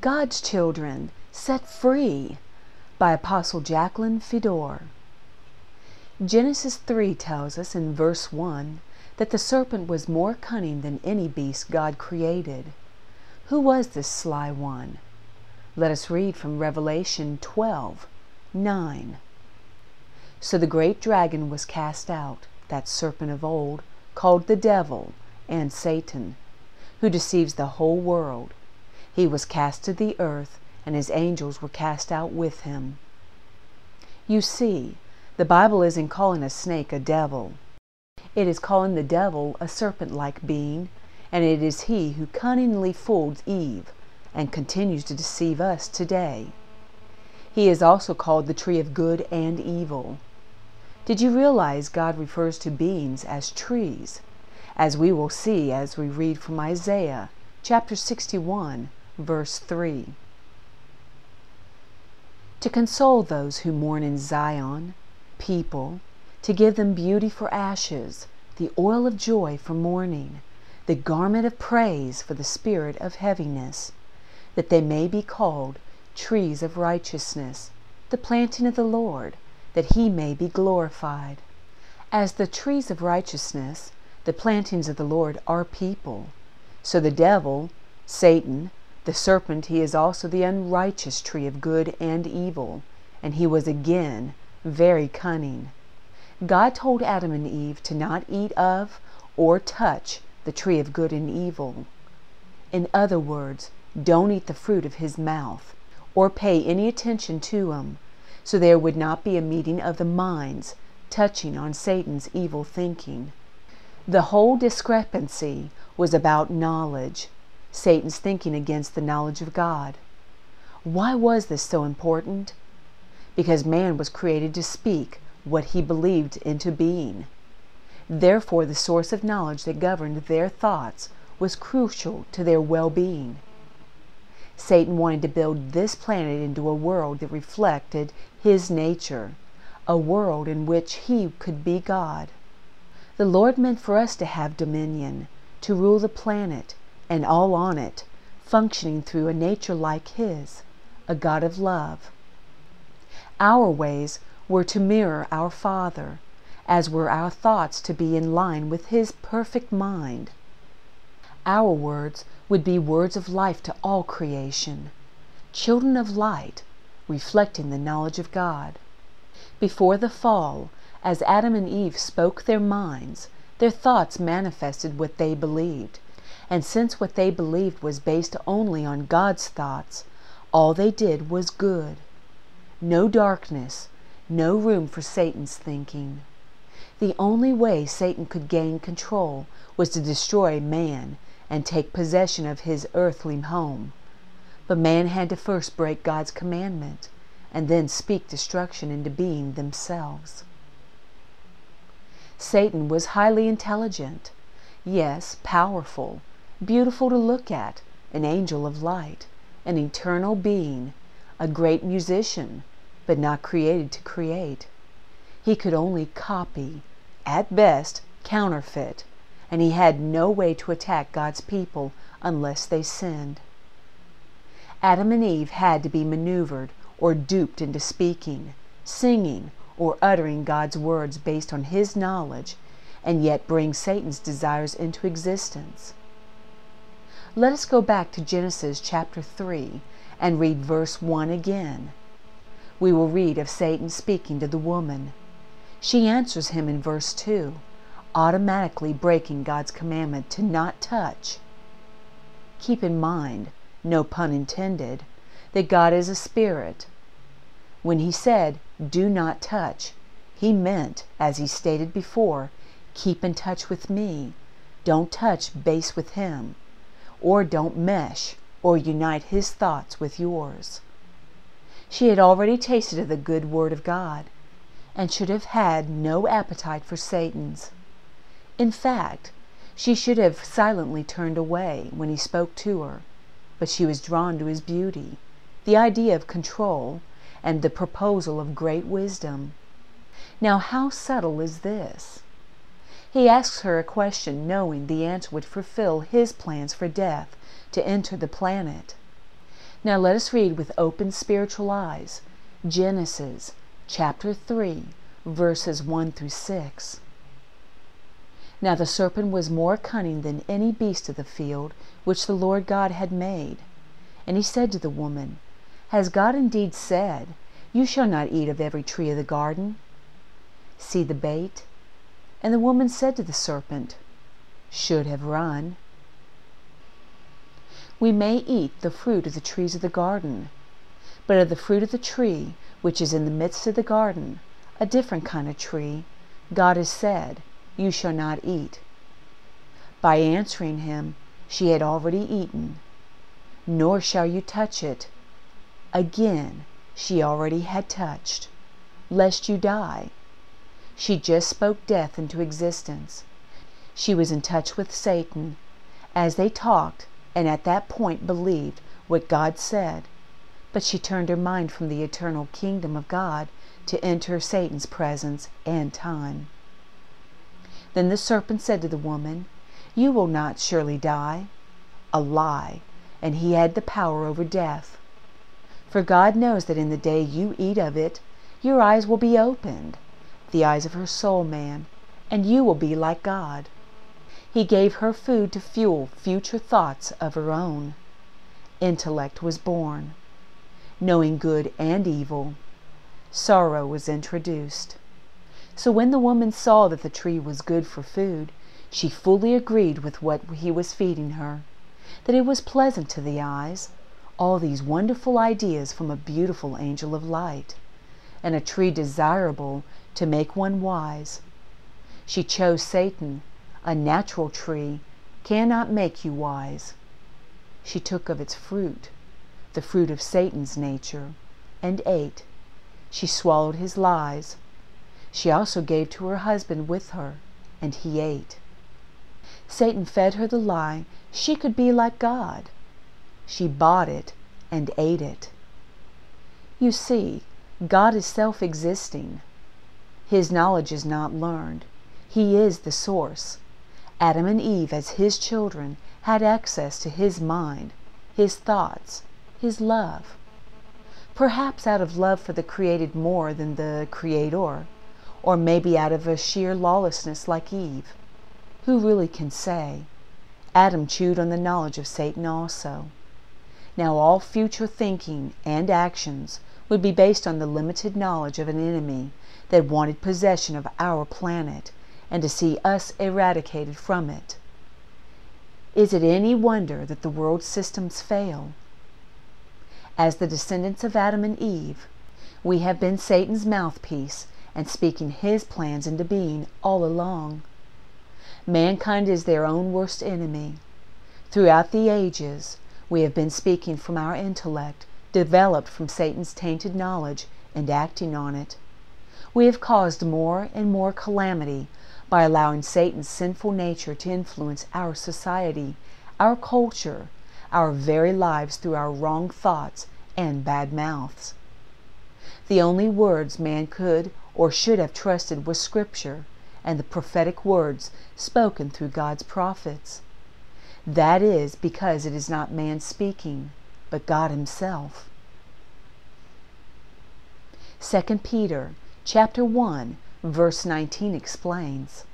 God's Children Set Free by Apostle Jacqueline Fedor. Genesis 3 tells us in verse 1 that the serpent was more cunning than any beast God created. Who was this sly one? Let us read from Revelation 12 9. So the great dragon was cast out, that serpent of old, called the devil and Satan, who deceives the whole world. He was cast to the earth, and his angels were cast out with him. You see, the Bible isn't calling a snake a devil. It is calling the devil a serpent like being, and it is he who cunningly fooled Eve and continues to deceive us today. He is also called the tree of good and evil. Did you realize God refers to beings as trees, as we will see as we read from Isaiah chapter 61, verse 3. To console those who mourn in Zion, people, to give them beauty for ashes, the oil of joy for mourning, the garment of praise for the spirit of heaviness, that they may be called trees of righteousness, the planting of the Lord, that he may be glorified. As the trees of righteousness, the plantings of the Lord are people. So the devil, Satan, the serpent, he is also the unrighteous tree of good and evil, and he was again very cunning. God told Adam and Eve to not eat of or touch the tree of good and evil. In other words, don't eat the fruit of his mouth, or pay any attention to him, so there would not be a meeting of the minds touching on Satan's evil thinking. The whole discrepancy was about knowledge, Satan's thinking against the knowledge of God. Why was this so important? Because man was created to speak what he believed into being. Therefore, the source of knowledge that governed their thoughts was crucial to their well being. Satan wanted to build this planet into a world that reflected his nature, a world in which he could be God. The Lord meant for us to have dominion, to rule the planet, and all on it, functioning through a nature like His, a God of love. Our ways were to mirror our Father, as were our thoughts to be in line with His perfect mind. Our words would be words of life to all creation, children of light, reflecting the knowledge of God. Before the fall, as Adam and Eve spoke their minds, their thoughts manifested what they believed, and since what they believed was based only on God's thoughts, all they did was good. No darkness, no room for Satan's thinking. The only way Satan could gain control was to destroy man and take possession of his earthly home. But man had to first break God's commandment and then speak destruction into being themselves. Satan was highly intelligent, yes, powerful, beautiful to look at, an angel of light, an eternal being, a great musician, but not created to create. He could only copy, at best, counterfeit, and he had no way to attack God's people unless they sinned. Adam and Eve had to be maneuvered or duped into speaking, singing, or uttering God's words based on his knowledge, and yet bring Satan's desires into existence. Let us go back to Genesis chapter 3 and read verse 1 again. We will read of Satan speaking to the woman. She answers him in verse 2, automatically breaking God's commandment to not touch. Keep in mind, no pun intended, that God is a spirit. When he said, Do not touch, he meant, as he stated before, keep in touch with me. Don't touch base with him or don't mesh or unite his thoughts with yours. She had already tasted of the good word of God, and should have had no appetite for Satan's. In fact, she should have silently turned away when he spoke to her, but she was drawn to his beauty, the idea of control, and the proposal of great wisdom. Now, how subtle is this? He asks her a question knowing the answer would fulfill his plans for death to enter the planet. Now let us read with open spiritual eyes Genesis chapter 3, verses 1 through 6. Now the serpent was more cunning than any beast of the field which the Lord God had made. And he said to the woman, Has God indeed said, You shall not eat of every tree of the garden? See the bait? And the woman said to the serpent, Should have run. We may eat the fruit of the trees of the garden, but of the fruit of the tree which is in the midst of the garden, a different kind of tree, God has said, You shall not eat. By answering him, she had already eaten. Nor shall you touch it. Again, she already had touched, lest you die. She just spoke death into existence. She was in touch with Satan as they talked, and at that point believed what God said. But she turned her mind from the eternal kingdom of God to enter Satan's presence and time. Then the serpent said to the woman, You will not surely die. A lie, and he had the power over death. For God knows that in the day you eat of it, your eyes will be opened, the eyes of her soul man, and you will be like God. He gave her food to fuel future thoughts of her own. Intellect was born. Knowing good and evil, sorrow was introduced. So when the woman saw that the tree was good for food, she fully agreed with what he was feeding her, that it was pleasant to the eyes, all these wonderful ideas from a beautiful angel of light, and a tree desirable to make one wise. She chose Satan, a natural tree cannot make you wise. She took of its fruit, the fruit of Satan's nature, and ate. She swallowed his lies. She also gave to her husband with her, and he ate. Satan fed her the lie she could be like God. She bought it and ate it. You see, God is self existing. His knowledge is not learned. He is the source. Adam and Eve, as His children, had access to His mind, His thoughts, His love. Perhaps out of love for the created more than the Creator, or maybe out of a sheer lawlessness like Eve. Who really can say? Adam chewed on the knowledge of Satan also. Now all future thinking and actions would be based on the limited knowledge of an enemy that wanted possession of our planet and to see us eradicated from it. Is it any wonder that the world systems fail? As the descendants of Adam and Eve, we have been Satan's mouthpiece and speaking his plans into being all along. Mankind is their own worst enemy. Throughout the ages, we have been speaking from our intellect, developed from Satan's tainted knowledge, and acting on it. We have caused more and more calamity by allowing Satan's sinful nature to influence our society, our culture, our very lives through our wrong thoughts and bad mouths. The only words man could or should have trusted was Scripture and the prophetic words spoken through God's prophets. That is because it is not man speaking, but God himself. 2 Peter chapter 1 verse 19 explains,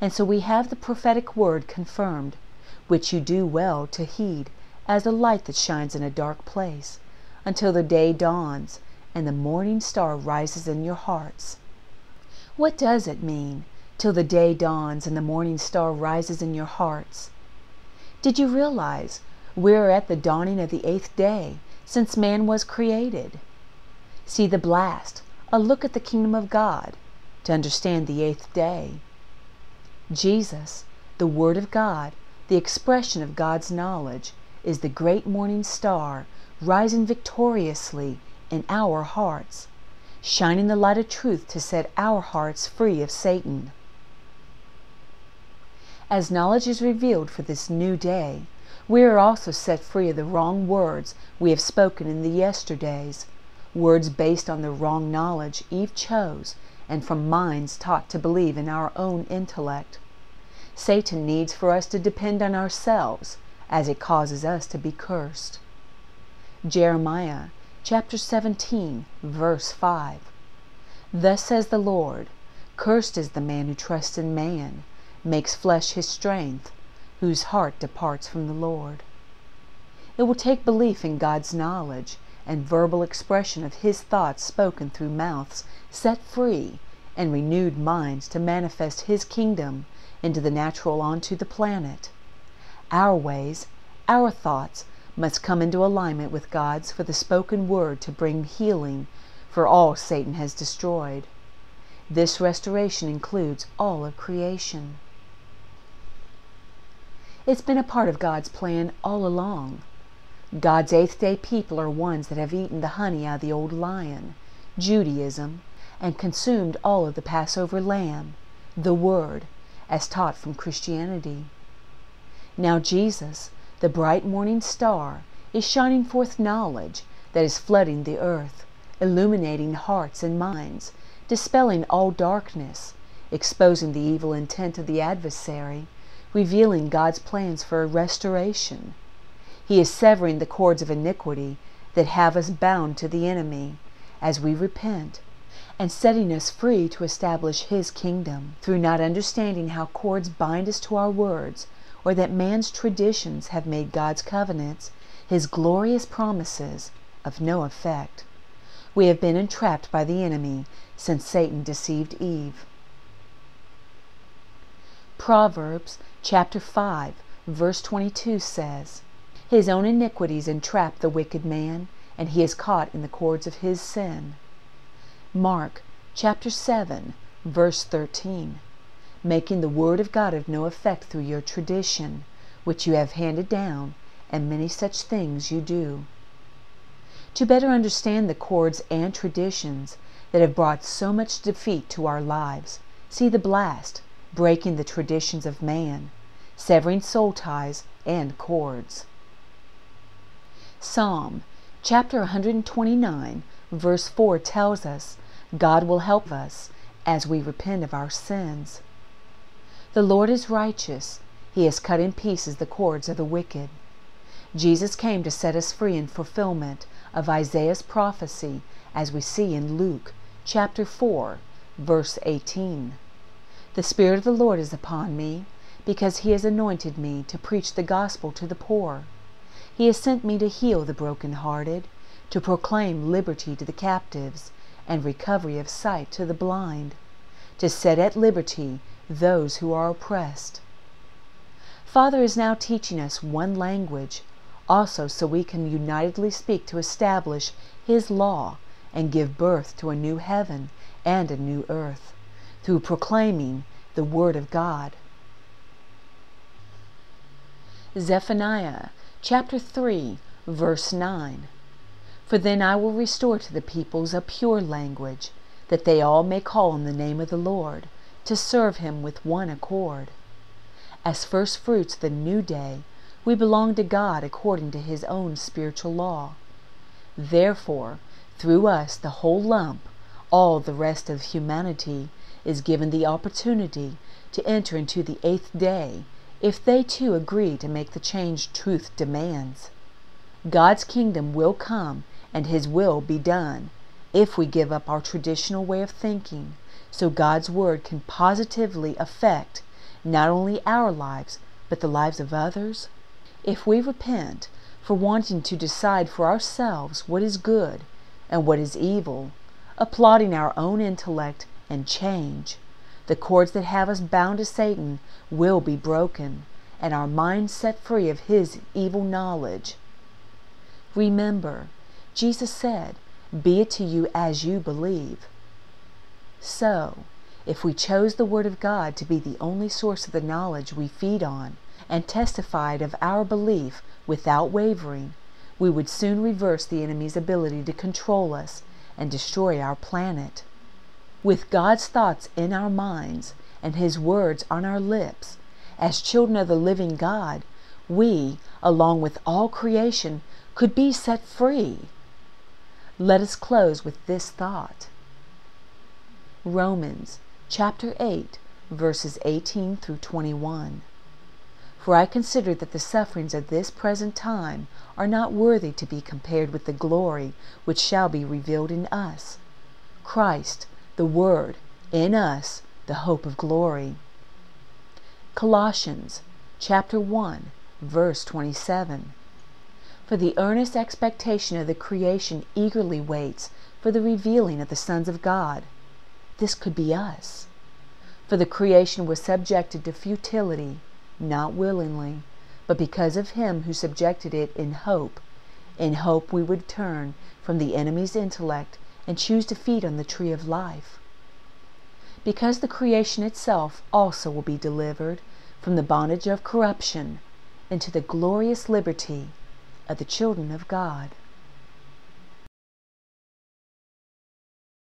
And so we have the prophetic word confirmed, which you do well to heed as a light that shines in a dark place, until the day dawns and the morning star rises in your hearts. What does it mean, till the day dawns and the morning star rises in your hearts? Did you realize we are at the dawning of the eighth day since man was created? See the blast, a look at the kingdom of God, to understand the eighth day. Jesus, the Word of God, the expression of God's knowledge, is the great morning star rising victoriously in our hearts, shining the light of truth to set our hearts free of Satan. As knowledge is revealed for this new day, we are also set free of the wrong words we have spoken in the yesterdays, words based on the wrong knowledge Eve chose and from minds taught to believe in our own intellect. Satan needs for us to depend on ourselves, as it causes us to be cursed. Jeremiah chapter 17, verse 5. Thus says the Lord Cursed is the man who trusts in man, makes flesh his strength, whose heart departs from the Lord. It will take belief in God's knowledge and verbal expression of His thoughts spoken through mouths set free and renewed minds to manifest His kingdom into the natural onto the planet. Our ways, our thoughts, must come into alignment with God's for the spoken word to bring healing for all Satan has destroyed. This restoration includes all of creation. It's been a part of God's plan all along. God's eighth day people are ones that have eaten the honey out of the old lion, Judaism, and consumed all of the Passover lamb, the Word, as taught from Christianity. Now Jesus, the bright morning star, is shining forth knowledge that is flooding the earth, illuminating hearts and minds, dispelling all darkness, exposing the evil intent of the adversary, revealing God's plans for a restoration. He is severing the cords of iniquity that have us bound to the enemy as we repent and setting us free to establish His kingdom through not understanding how cords bind us to our words or that man's traditions have made God's covenants, his glorious promises, of no effect. We have been entrapped by the enemy since Satan deceived Eve. Proverbs chapter 5, verse 22 says, His own iniquities entrap the wicked man, and he is caught in the cords of his sin. Mark chapter 7, verse 13 making the Word of God of no effect through your tradition, which you have handed down, and many such things you do. To better understand the cords and traditions that have brought so much defeat to our lives, see the blast, breaking the traditions of man, severing soul ties and cords. Psalm chapter 129, verse 4 tells us God will help us as we repent of our sins. The Lord is righteous. He has cut in pieces the cords of the wicked. Jesus came to set us free in fulfillment of Isaiah's prophecy, as we see in Luke chapter 4, verse 18. The Spirit of the Lord is upon me, because he has anointed me to preach the gospel to the poor. He has sent me to heal the broken-hearted, to proclaim liberty to the captives, and recovery of sight to the blind, to set at liberty those who are oppressed. Father is now teaching us one language, also so we can unitedly speak to establish His law and give birth to a new heaven and a new earth through proclaiming the Word of God. Zephaniah chapter 3, verse 9. For then I will restore to the peoples a pure language, that they all may call on the name of the Lord to serve Him with one accord. As first fruits of the new day, we belong to God according to His own spiritual law. Therefore, through us, the whole lump, all the rest of humanity, is given the opportunity to enter into the eighth day if they too agree to make the change truth demands. God's kingdom will come and His will be done if we give up our traditional way of thinking so God's Word can positively affect not only our lives, but the lives of others? If we repent for wanting to decide for ourselves what is good and what is evil, applauding our own intellect and change, the cords that have us bound to Satan will be broken, and our minds set free of his evil knowledge. Remember, Jesus said, Be it to you as you believe. So, if we chose the Word of God to be the only source of the knowledge we feed on, and testified of our belief without wavering, we would soon reverse the enemy's ability to control us and destroy our planet. With God's thoughts in our minds and His words on our lips, as children of the living God, we, along with all creation, could be set free. Let us close with this thought. Romans chapter 8, verses 18 through 21. For I consider that the sufferings of this present time are not worthy to be compared with the glory which shall be revealed in us. Christ, the Word, in us, the hope of glory. Colossians chapter 1, verse 27. For the earnest expectation of the creation eagerly waits for the revealing of the sons of God. This could be us. For the creation was subjected to futility, not willingly, but because of him who subjected it in hope. In hope we would turn from the enemy's intellect and choose to feed on the tree of life. Because the creation itself also will be delivered from the bondage of corruption into the glorious liberty of the children of God.